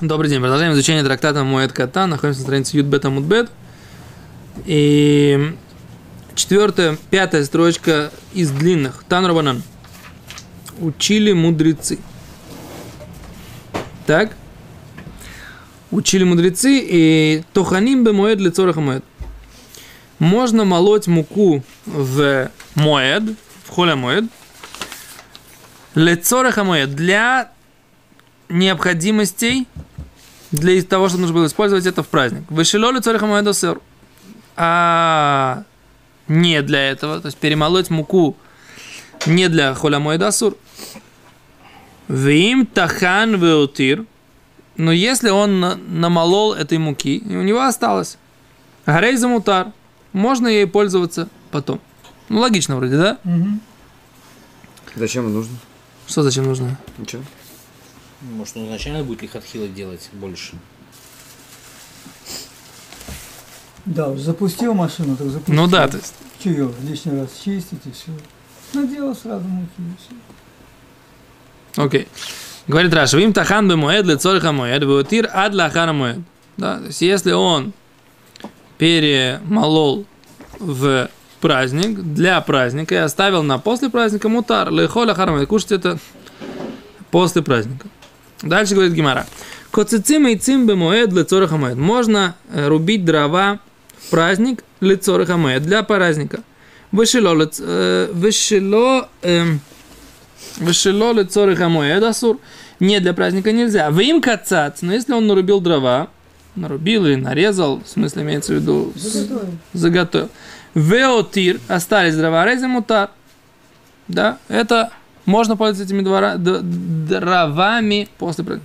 Добрый день. Продолжаем изучение трактата Моэд Ката. Находимся на странице Юдбет Амудбет. И четвертая, пятая строчка из длинных. Тан Рабанан. Учили мудрецы. Так. Учили мудрецы и тоханим бы моед лицораха моед. Можно молоть муку в моед, в холя моед, лицораха моед, для необходимостей для того, что нужно было использовать это в праздник. Вышелоли цариха моедосер. А не для этого, то есть перемолоть муку не для холя моедасур. Вим тахан веутир. Но если он намолол этой муки, и у него осталось. Гарей замутар. Можно ей пользоваться потом. Ну, логично вроде, да? Угу. Зачем нужно? Что зачем нужно? Ничего. Может, он изначально будет лихотхила делать больше? Да, запустил машину, так запустил. Ну да, то есть. Че ее лишний раз чистить и все. Наделал сразу муки и все. Окей. Говорит Раша, им тахан бы моед лицориха моед, веутир ад лахара моед. Да, то есть если он перемолол в праздник, для праздника и оставил на после праздника мутар, лехо лахара моед, кушать это после праздника. Дальше говорит Гимара. Коцицим и цим бемоэд лицорах амоэд. Можно э, рубить дрова в праздник лицорах амоэд, для праздника. Вышело, э, вышело, эм, вышело лицорах амоэд асур. Не для праздника нельзя. Вы им кацац, но если он нарубил дрова, нарубил или нарезал, в смысле имеется в виду Заготовил. заготовил. Веотир, остались дрова, резем мутар. Да, это можно пользоваться этими двора, д- дровами после.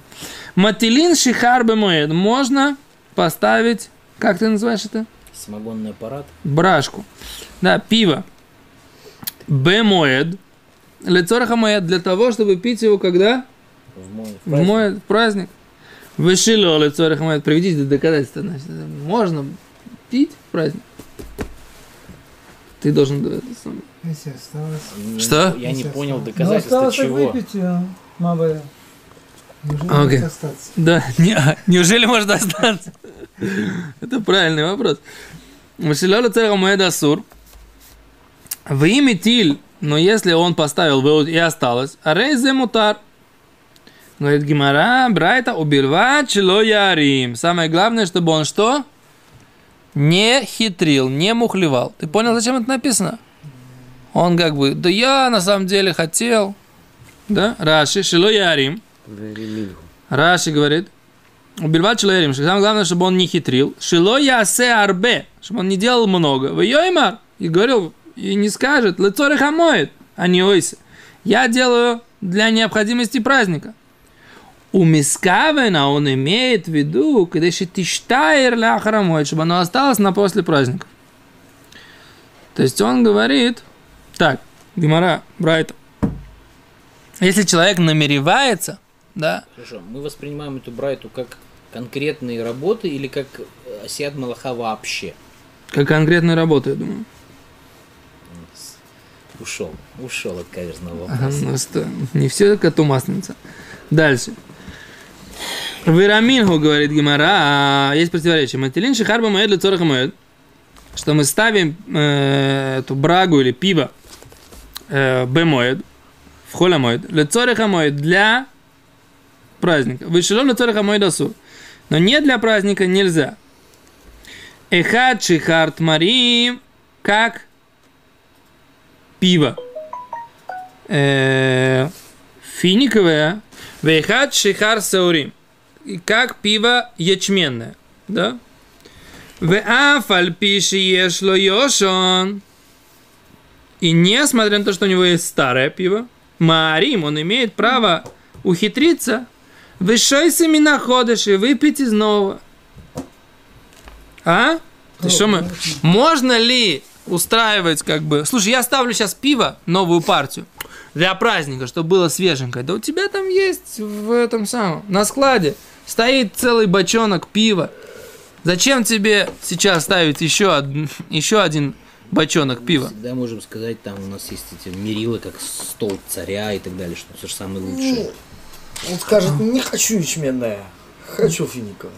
Матилин шихар бемоед. Можно поставить, как ты называешь это? Самогонный аппарат. Брашку. Да, пиво. Бемоед. Лицораха моед для того, чтобы пить его когда? В мой, в В праздник. мой праздник. Вышило лицораха моед. Приведите доказательства. Значит, можно пить в праздник. Ты должен это самое. Если осталось. Не- Что? Я не Если понял осталось. доказательства Ну, чего. выпить, а, мабая. Неужели Окей. может остаться? Да, не, а, неужели может остаться? Это правильный вопрос. Машиляла цеха моеда сур. В имя тиль, но если он поставил и осталось, а рейзе мутар. Говорит Гимара, брайта убирва чело ярим. Самое главное, чтобы он что? Не хитрил, не мухлевал. Ты понял, зачем это написано? Он как бы, да я на самом деле хотел. Да? Раши, шило ярим. Раши говорит, убивать человека, самое главное, чтобы он не хитрил. Шило ясе арбе, чтобы он не делал много. В йоймар, и говорил, и не скажет, лицо хамоет, а не ойся. Я делаю для необходимости праздника. У мискавена он имеет в виду, когда еще тиштайр ля храмоет, чтобы оно осталось на после праздника. То есть он говорит, так, Гимара, Брайта, если человек намеревается, да, Хорошо, мы воспринимаем эту брайту как конкретные работы или как э, осиат малаха вообще? Как конкретная работа, я думаю. Ушел, ушел от каверзного вопроса. ну что, не все коту масленица. Дальше. Верамингу, говорит Гимара, а, есть противоречие. Мателин шихарба моед для цораха моед. Что мы ставим э, эту брагу или пиво бемоед, в холя моед, для цораха моед, для праздника. Вышелом для цораха моед асур. Но не для праздника нельзя. Эхад шихарт марим, как пиво э, финиковое, вейхат шихар саурим. Как пиво ячменное. Да? Веафаль пиши ешло йошон. И несмотря на то, что у него есть старое пиво, Марим, он имеет право ухитриться, вышойся находишь и выпить из нового. А? Ты что мы? Можно ли устраивать как бы... Слушай, я ставлю сейчас пиво, новую партию, для праздника, чтобы было свеженькое. Да у тебя там есть в этом самом, на складе, стоит целый бочонок пива. Зачем тебе сейчас ставить еще, од- еще один бочонок пива? Всегда можем сказать, там у нас есть эти мерилы, как столб царя и так далее, что все же самое лучшее. Он скажет, не хочу ячменное, Хочу финиковый.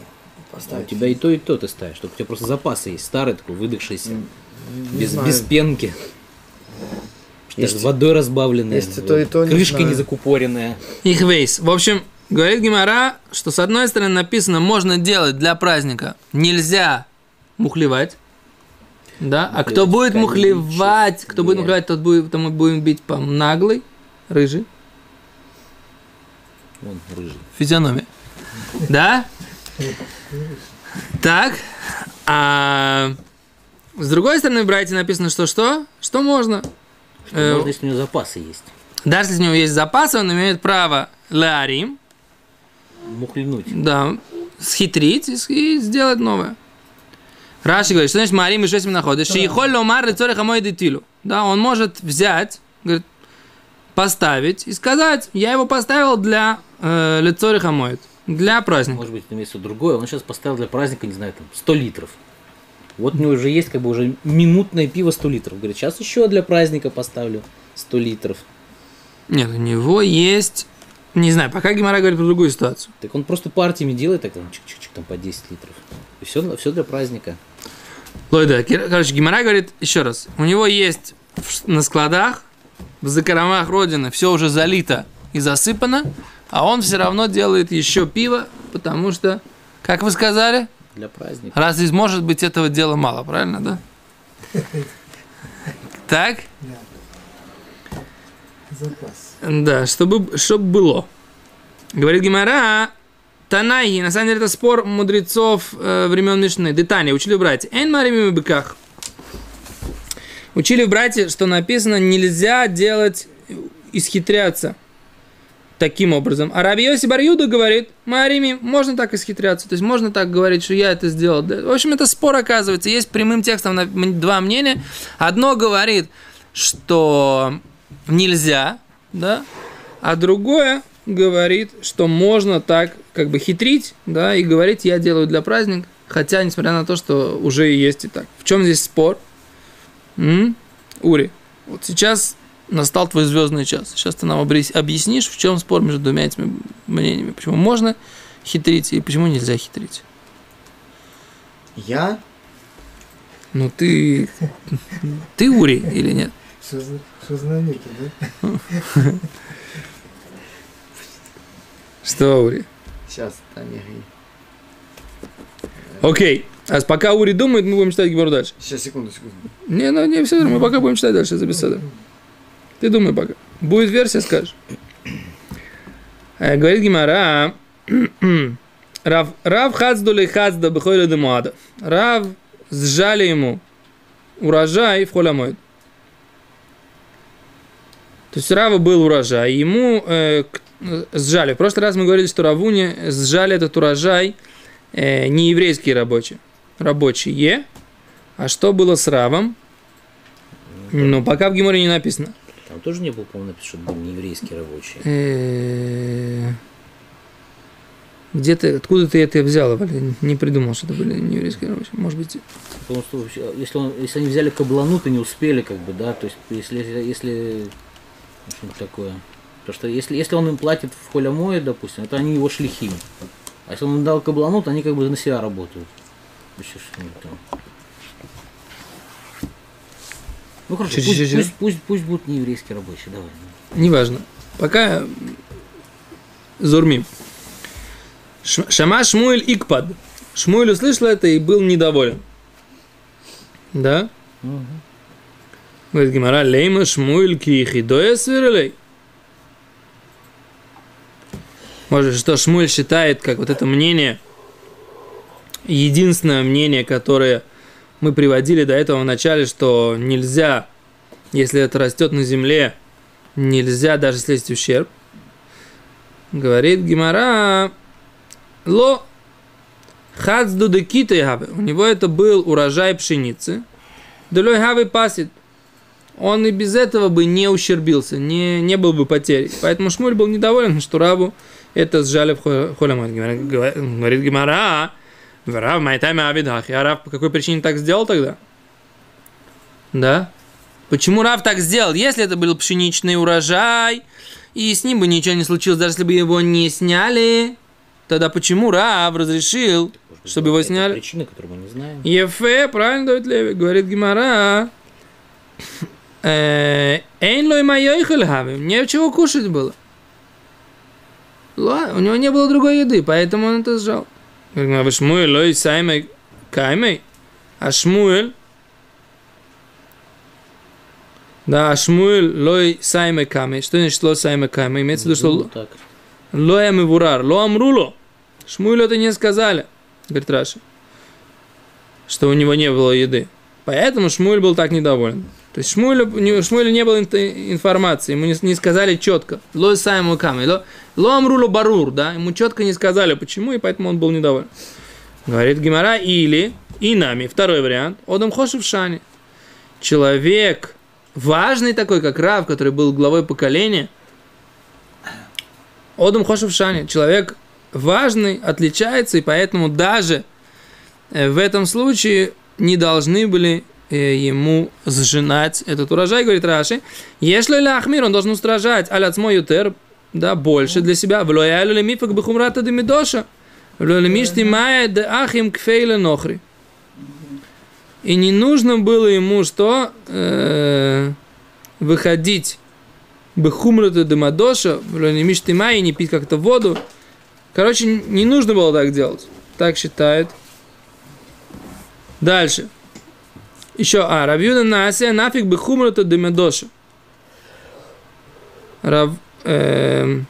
А у тебя и то, и то ты ставишь. Только у тебя просто запасы есть. Старый такой, выдохшийся. Не Без, знаю. без пенки. Есть- водой разбавленная. есть то, и то, не Крышка знаю. не закупоренная. Их вейс. В общем, говорит Гимара, что с одной стороны написано, можно делать для праздника, нельзя мухлевать. Да? А кто будет мухлевать, кто будет мухлевать, тот будет, тому будем бить по наглый, рыжий, Вон, рыжий. физиономия. Да? Так. А с другой стороны, в Брайте написано, что что? Что можно? Что Э, можно, если у него запасы есть. Даже если у него есть запасы, он имеет право ларим, Мухлянуть. да, схитрить и сделать новое. Раши говорит, что значит Марим и шесть находишь? Шиихоль ломар лицорих амой детилу. Да, он может взять, говорит, поставить и сказать, я его поставил для э, лицорих амоид, для праздника. Может быть, имеется другое. Он сейчас поставил для праздника, не знаю, там, 100 литров. Вот у него уже есть как бы уже минутное пиво 100 литров. Говорит, сейчас еще для праздника поставлю 100 литров. Нет, у него есть, не знаю, пока Гимара говорит про другую ситуацию. Так он просто партиями делает, так там чик-чик-чик, там по 10 литров. И все, все для праздника. Лойда, короче, Гимара говорит еще раз, у него есть на складах, в закромах Родины все уже залито и засыпано, а он все равно делает еще пиво, потому что, как вы сказали, Для праздника. раз из может быть этого дела мало, правильно, да? Так? Запас. Да, чтобы, чтобы было. Говорит Гимара, Танайи, на самом деле это спор мудрецов э, времен Мишны. Детани, учили в братья. Эн марими быках. Учили в что написано, нельзя делать, исхитряться таким образом. А Раби Йоси Барьюда говорит, Марими, можно так исхитряться. То есть можно так говорить, что я это сделал. В общем, это спор оказывается. Есть прямым текстом два мнения. Одно говорит, что нельзя, да, а другое говорит, что можно так как бы хитрить, да, и говорить, я делаю для праздника, хотя, несмотря на то, что уже есть и так. В чем здесь спор? М? Ури, вот сейчас настал твой звездный час. Сейчас ты нам объяснишь, в чем спор между двумя этими мнениями. Почему можно хитрить и почему нельзя хитрить. Я? Ну ты... Ты Ури или нет? Намеки, да? Что, Ури? Сейчас, Таня. Окей. А пока Ури думает, мы будем читать Гибор дальше. Сейчас, секунду, секунду. Не, ну не все, мы пока будем читать дальше за беседу. Ты думай пока. Будет версия, скажешь. Э, Говорит Гимара, Рав, Рав Хацдулей Хацда Бехойля Демуада. Рав сжали ему урожай в Холямойд. То есть Рава был урожай, ему э, э, сжали. В прошлый раз мы говорили, что Равуне сжали этот урожай э, не еврейские рабочие. Рабочие. А что было с Равом? Ну, пока в Геморе не написано. Там тоже не было, по-моему, написано, что были нееврейские рабочие. Э, Где ты, откуда ты это взял? Не придумал, что это были не еврейские рабочие. Может быть, Потому что вообще, если, он, если они взяли кабланут и не успели, как бы, да, то есть если, если ну, что-нибудь такое. Потому что если, если он им платит в холямое, допустим, это они его шлихи. А если он им дал кабланут, они как бы на себя работают. Еще что-нибудь там. Ну хорошо, Чё, пусть, пусть, пусть, пусть будут не еврейские рабочие, давай. неважно. Пока Зурмим. Ш- Шама Шмуэль Икпад. Шмуэль услышал это и был недоволен. Да? Говорит Гимара, лейма Шмуэль кихидоя сверлей. Может, что Шмуэль считает, как вот это мнение, единственное мнение, которое мы приводили до этого в начале, что нельзя, если это растет на земле, нельзя даже слезть ущерб. Говорит Гимара, ло хацду де кита У него это был урожай пшеницы. Долой хавы пасит. Он и без этого бы не ущербился, не, не был бы потерей. Поэтому Шмуль был недоволен, что Рабу это сжали в холямот. Говорит Гимара, Рав Майтами Абидахи. А Рав по какой причине так сделал тогда? Да? Почему Рав так сделал? Если это был пшеничный урожай, и с ним бы ничего не случилось, даже если бы его не сняли, тогда почему Рав разрешил, Может, чтобы его сняли? Причина, которую мы не знаем. Ефе, правильно Давид Леви, говорит Гимара. Эйн лой майойхальхави, не чего кушать было. У него не было другой еды, поэтому он это сжал. Говорит, «А Шмуэль לא סיימוה קמיה, а Шмуэль да, а Шмуэль לא סיימוה קמיה. Что значит לא סיימוה קמיה? Имеется в виду, что Ну, так. לא היה מבורר, לא אמרו לו. Шмуэлю это не сказали, говорит Раши, что у него не было еды. Поэтому Шмуэль был так недоволен. То есть Шмуэлю, не- Шмуэлю не было информации, ему не, не сказали четко. לא סיימוה קמיה, לא, ло амруло барур, да, ему четко не сказали почему, и поэтому он был недоволен. Говорит Гимара, или, и нами, второй вариант, Одам Хошев Шани. Человек, важный такой, как Рав, который был главой поколения, Одам Хошев Шани, человек важный, отличается, и поэтому даже э, в этом случае не должны были ему сжинать этот урожай, говорит Раши. Если Ахмир, он должен устражать аляцмо ютер, да, больше для себя. В лоялю ли мифак бихумрата де медоша. В лоялю мишти мая де ахим кфейле нохри. И не нужно было ему что? Э, выходить бехумрата де мадоша, в лоялю мишти мая, не пить как-то воду. Короче, не нужно было так делать. Так считает. Дальше. Еще, а, Равьюда Наасе нафиг бы хумрата демедоша. Рав... эм,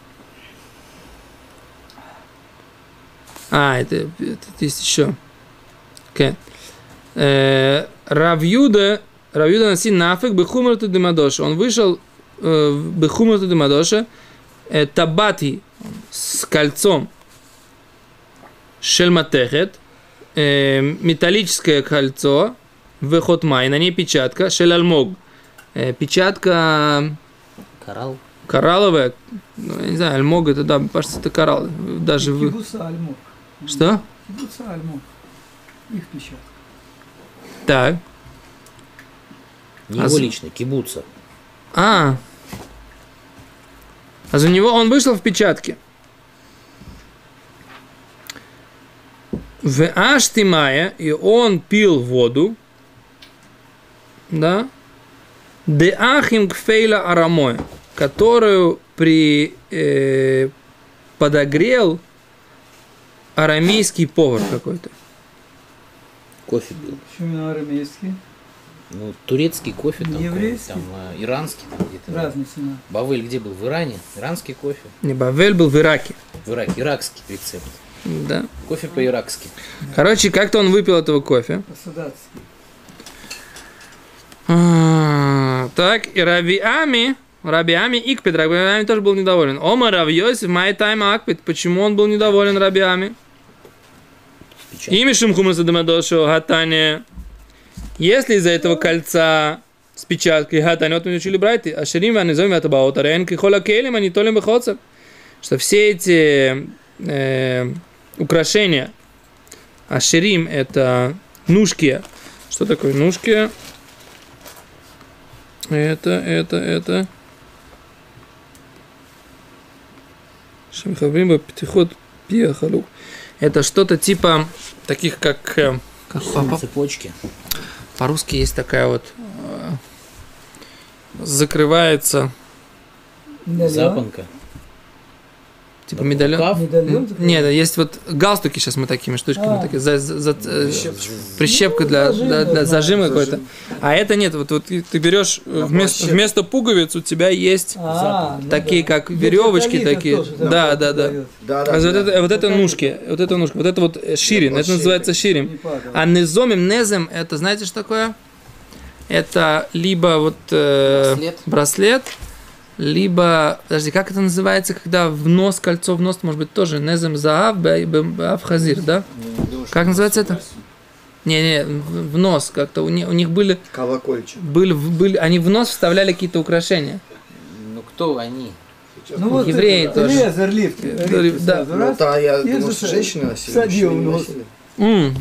А, это, это есть еще. Okay. Э, Равьюда, Равьюда Наси нафиг бы хумрата демедоша. Он вышел э, бы хумрата демедоша э, табати с кольцом шельматехет, э, металлическое кольцо, выход май, на ней печатка, шелальмог, э, печатка Коралл. коралловая, ну, я не знаю, альмог это, да, кажется, это коралл, даже вы... Кибуца. Что? Кибуца Альмов. Их печатка. Так. Не А его за- лично, кибуца. А. А за него он вышел в печатке. В Аштимая, и он пил воду, да, де ахим кфейла арамой, которую при, э, подогрел арамейский повар какой-то. Кофе пил. Почему именно арамейский? Ну, турецкий кофе, там, Еврейский? там э, иранский, там где-то. Разная цена. Бавель где был? В Иране? Иранский кофе? Не, Бавель был в Ираке. В Ираке. Иракский рецепт. Да. Кофе по-иракски. Короче, как-то он выпил этого кофе. Посадацкий. А, Так, и Раби Ами, Раби Ами Икпет, Раби Ами тоже был недоволен. Ома Йосиф, май тайм Акпет. Почему он был недоволен, Раби Ами? Печатка. Имя Шимхумаса Дамадошо, Гатане. Если из-за этого кольца с печаткой Гатане, вот мы учили брать, а Шерим Ванизом Ватабаот, Арен Кихола Келем, они толем выходцев, что все эти э, украшения, а Шерим это нушки. Что такое нушки? Это, это, это. Шамхабриба Птихот Пиахалу. Это что-то типа таких, как... э, как по- по- Цепочки. по-русски есть такая вот... э, закрывается, Медальон. Запонка. Типа медальон. Рукав. Медальон такой? Нет, есть вот галстуки сейчас мы такими штучками, А. такие, за- за- за- э, прищепка для, Зажим, для, для зажима какой-то. А это нет, вот, вот ты берешь э, А, вместо, вместо пуговиц у тебя есть А, ну такие, да. как веревочки такие. тоже Да, да, да. Да, А да, вот да. это, вот это Вот нушки, вот это нушки, вот это вот ширин, это называется падал. А незомим, незем, это знаете что такое? Это либо вот э, Браслет. браслет, либо, подожди, как это называется, когда в нос, кольцо в нос, может быть, тоже незем заав, баав хазир, да? Как называется это? Не, не, в нос как-то у них, у них были, Колокольчик. были, были, они в нос вставляли какие-то украшения. Ну кто они? Ну вот Евреи это, тоже. Лезер, лифт. Да, лифт да. сразу Ну, раз. да, я думал, что женщины носили. мужчины не в нос. носили. М.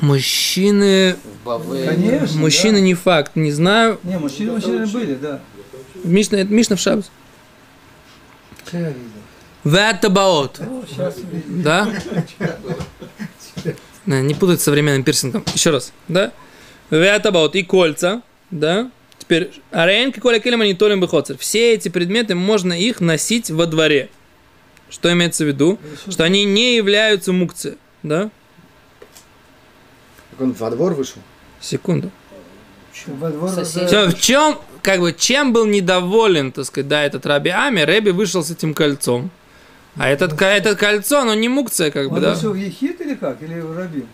Мужчины. Конечно. мужчины да. не факт, не знаю. Не, мужчины, мужчины были, да. Мишна, это Мишна в Шабас. Вэтабаот. Да? Не, не путать с современным пирсингом. Еще раз, да? Вятабаут и кольца, да? Теперь, аренки, коля келем, они толем бихоцер. Все эти предметы, можно их носить во дворе. Что имеется в виду? Что они не являются мукцией, да? Так он во двор вышел. Секунду. Во двор Сосед. Всё, в чем, как бы, чем был недоволен, так сказать, да, этот Раби Ами, Рэби вышел с этим кольцом. А этот, это кольцо, оно не мукция, как бы, Он да? вышел в Ехид или как? Или в Рабин?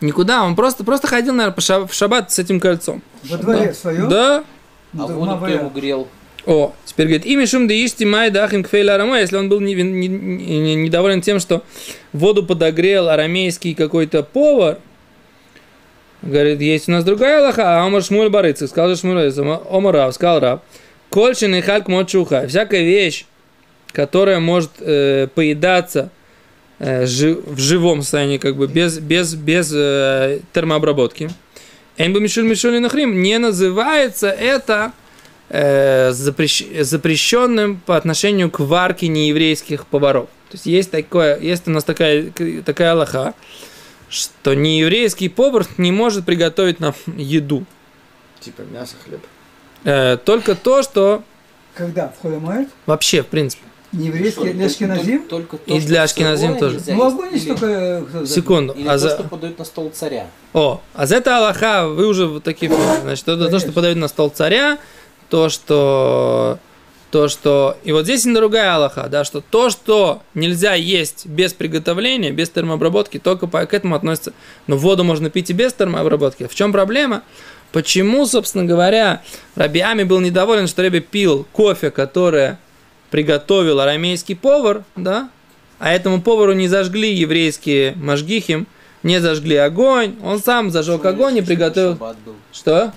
Никуда, он просто, просто ходил, наверное, по ша- в шаббат с этим кольцом. Во дворе своем? Да? Ну, А так воду кто ему грел? О, теперь говорит, имя шум да ишти май дахим кфейла арама, если он был не- не- не- недоволен тем, что воду подогрел арамейский какой-то повар, говорит, есть у нас другая Аллаха, а Омар Шмуль Барыцк, сказал же Шмуль Барыцк, Омар Рав, сказал Рав, кольчин и хальк мочуха, всякая вещь, которая может э, поедаться э, жи- в живом состоянии, как бы без, без, без э, термообработки, Эмбо Мишуль Мишуль Нахрим, не называется это э, запрещ- запрещенным по отношению к варке нееврейских поваров. То есть есть, такое, есть у нас такая, такая аллаха, что нееврейский повар не может приготовить нам еду. Типа мясо, хлеб. Э, только то, что Когда? В Холемает? вообще, в принципе. Не еврейский, для Ашкеназим? Только, только И то, для Ашкеназим тоже. Ну, огонь только... э, Секунду. Или а то, за- что подают на стол царя. О, а за это Аллаха, вы уже вот такие, значит, это то, что подают на стол царя, то, что, то, что, и вот здесь и другая Аллаха, да, что то, что нельзя есть без приготовления, без термообработки, только по, к этому относится. Но воду можно пить и без термообработки. В чем проблема? Почему, собственно говоря, Рабиами был недоволен, что Раби пил кофе, которое приготовил арамейский повар, да, а этому повару не зажгли еврейские мажгихим, не зажгли огонь, он сам зажег огонь и приготовил... Что?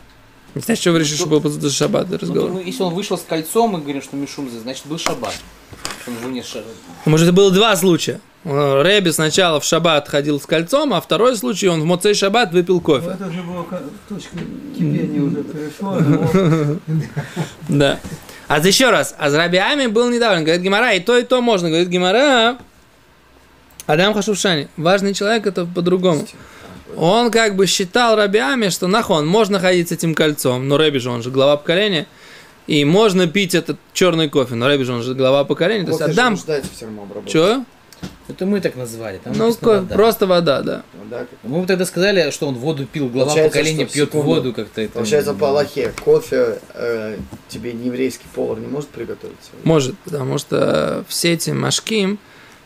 Не знаю, что вы решили, что был за шаббат Ну, разговор. ну, если он вышел с кольцом и говорим, что Мишумзе, значит был шаббат. Может, это было два случая. Э, Рэби сначала в шаббат ходил с кольцом, а второй случай он в Моцей шаббат выпил Ну, кофе. это уже было ка- точка кипения уже перешло. Да. А еще раз, а с Рабиами был недавно. Говорит Гимара, и то, и то можно. Говорит Гимара, Адам Хашушани, важный человек, это по-другому. Он как бы считал Рабиами, что нахон, можно ходить с этим кольцом, но Рэби же, он же глава поколения, и можно пить этот черный кофе, но Рэби же, он же глава поколения. То есть Кофе Адам, что? Это мы так назвали. Там Ну, ко- вода. просто вода, да. Ну да, как- Мы бы тогда сказали, что он воду пил, глава Получается, поколения что, пьет секунду. воду как-то. это- Получается, по Аллахе, кофе э, тебе не еврейский повар не может приготовить? Может, потому что все эти машким,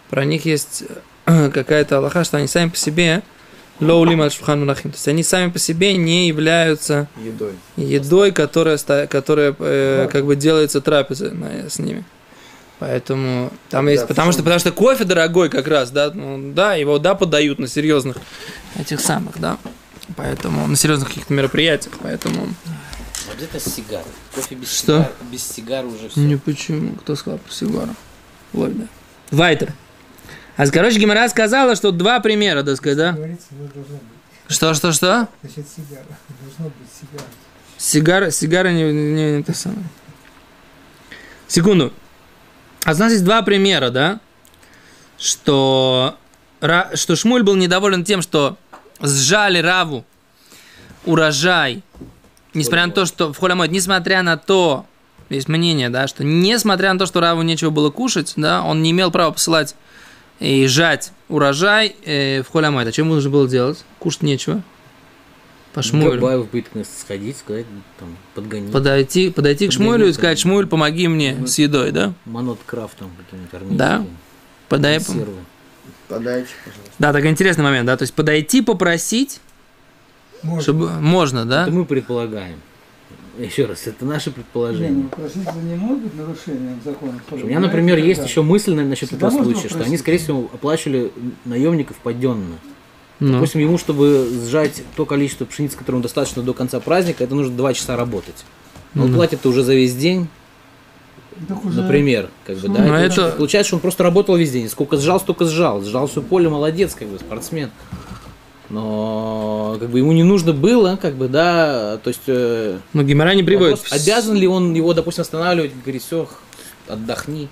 про них есть э, какая-то аллаха, что они сами по себе лоулим аль шулхан мунахим. То есть они сами по себе не являются Едой. едой, которая, ста- которая э, как бы делается трапезой на- с ними. Поэтому там Да, есть, потому что, потому что кофе дорогой как раз, да, ну, да, его да подают на серьезных этих самых, да, поэтому на серьезных каких-то мероприятиях, поэтому Обязательно сигар. Кофе без Что? сигар. Без сигар уже все. Не почему, кто сказал про сигару? Вот, да. Вайтер. А, короче, Гимара сказала, что два примера, так сказать, да? Говорится, что должно быть. Что, что? Значит, сигара. Должно быть сигара. Сигара, сигара не, не, не то самое. Секунду. А у нас есть два примера, да? Что, Ра- что Шмуль был недоволен тем, что сжали Раву урожай, несмотря на то, что в Холямойд, несмотря на то, есть мнение, да, что несмотря на то, что Раву нечего было кушать, да, он не имел права посылать и жать урожай э, в Холямойд. А чем нужно было делать? Кушать нечего. По Шмуэлю. Будет к нас сходить, сказать, там, подгонить. Подойти, подойти к Шмуэлю и сказать, Шмуэль, помоги мне с едой, да? Манот крафт там какие-нибудь армейские. Да. Подай. Подайте, пожалуйста. да, такой интересный момент, да, то есть подойти попросить, Можно. чтобы можно, да? Это мы предполагаем. Еще раз, это наше Не, предположение. не, просить не может быть нарушением закона. У меня, например, есть еще мысль на- насчет Всегда этого случая, что они, скорее всего, оплачивали наемников паденно. Ну, Допустим, ему, чтобы сжать то количество пшеницы, которому достаточно до конца праздника, это нужно 2 часа работать. Но он Ну. платит уже за весь день, Так уже- например, как бы, да. Ну, это- получается- Получается, что он просто работал весь день. Сколько сжал, столько сжал. Сжал все поле, молодец, как бы, спортсмен. Но как бы ему не нужно было, как бы, да, то есть э, но Гимара не приводит. обязан ли он его, допустим, останавливать, говорит, все, отдохни.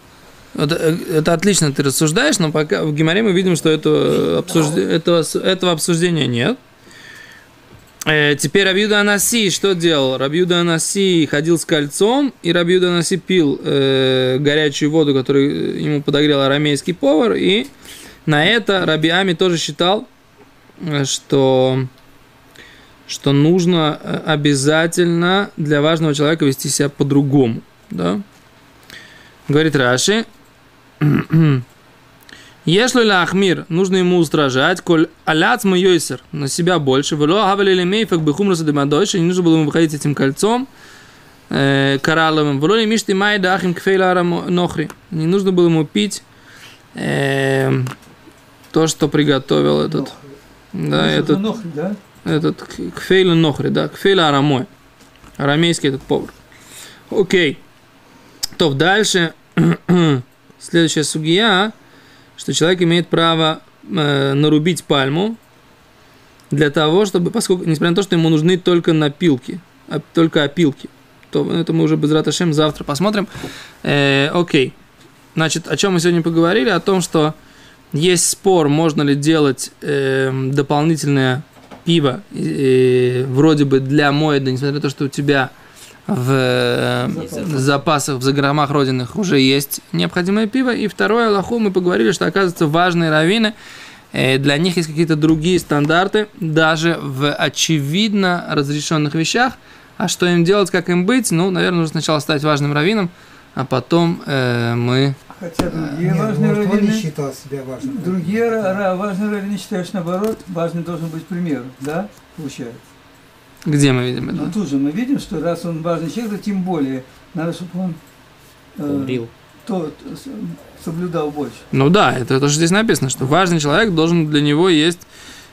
Это, это отлично ты рассуждаешь, но пока в Гимаре мы видим, что этого, обсужд... этого, этого обсуждения нет. Э, теперь Рабиуда Анаси что делал? Рабиуда Анаси ходил с кольцом, и Рабиуда Анаси пил э, горячую воду, которую ему подогрел арамейский повар, и на это Раби Ами тоже считал, э, что, что нужно э, обязательно для важного человека вести себя по-другому. Да? Говорит Раши, если Ахмир, нужно ему устражать, коль аляц йойсер, на себя больше, вело гавали мейфак бихумраса демадойши, не нужно было ему выходить этим кольцом, э, коралловым, вело ли мишти май дахим кфейла нохри, не нужно было ему пить э, то, что приготовил этот, да, этот, Нохри, да? этот кфейла нохри, да, кфейла арамой, арамейский этот повар. Окей. То дальше, следующая сугия, что человек имеет право э, нарубить пальму для того, чтобы, поскольку, несмотря на то, что ему нужны только напилки, а, только опилки, то это мы уже без раташем завтра посмотрим. Э, окей. Значит, о чем мы сегодня поговорили? О том, что есть спор, можно ли делать э, дополнительное пиво, э, вроде бы для моеда, несмотря на то, что у тебя в э, запасах, в загромах родинах уже есть необходимое пиво. И второе, Аллаху, мы поговорили, что, оказывается, важные раввины, э, для них есть какие-то другие стандарты, даже в очевидно разрешенных вещах. А что им делать, как им быть? Ну, наверное, нужно сначала стать важным раввином, а потом э, мы... Хотя другие Нет, важные может, он не считал себя важным. другие ра- важные раввины считают, что наоборот, важный должен быть пример, да, получается. Где мы видим это? Но тут же мы видим, что раз он важный человек, то тем более надо, чтобы он э, Брил. то, соблюдал больше. Ну да, это тоже здесь написано, что важный человек должен для него есть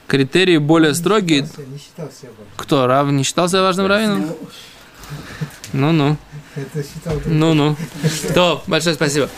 критерии более строгие. Не считал себя- не считал себя важным. Кто? Рав не считал себя важным раввином? Ну, Ну-ну. Это считал Ну-ну. То, большое спасибо.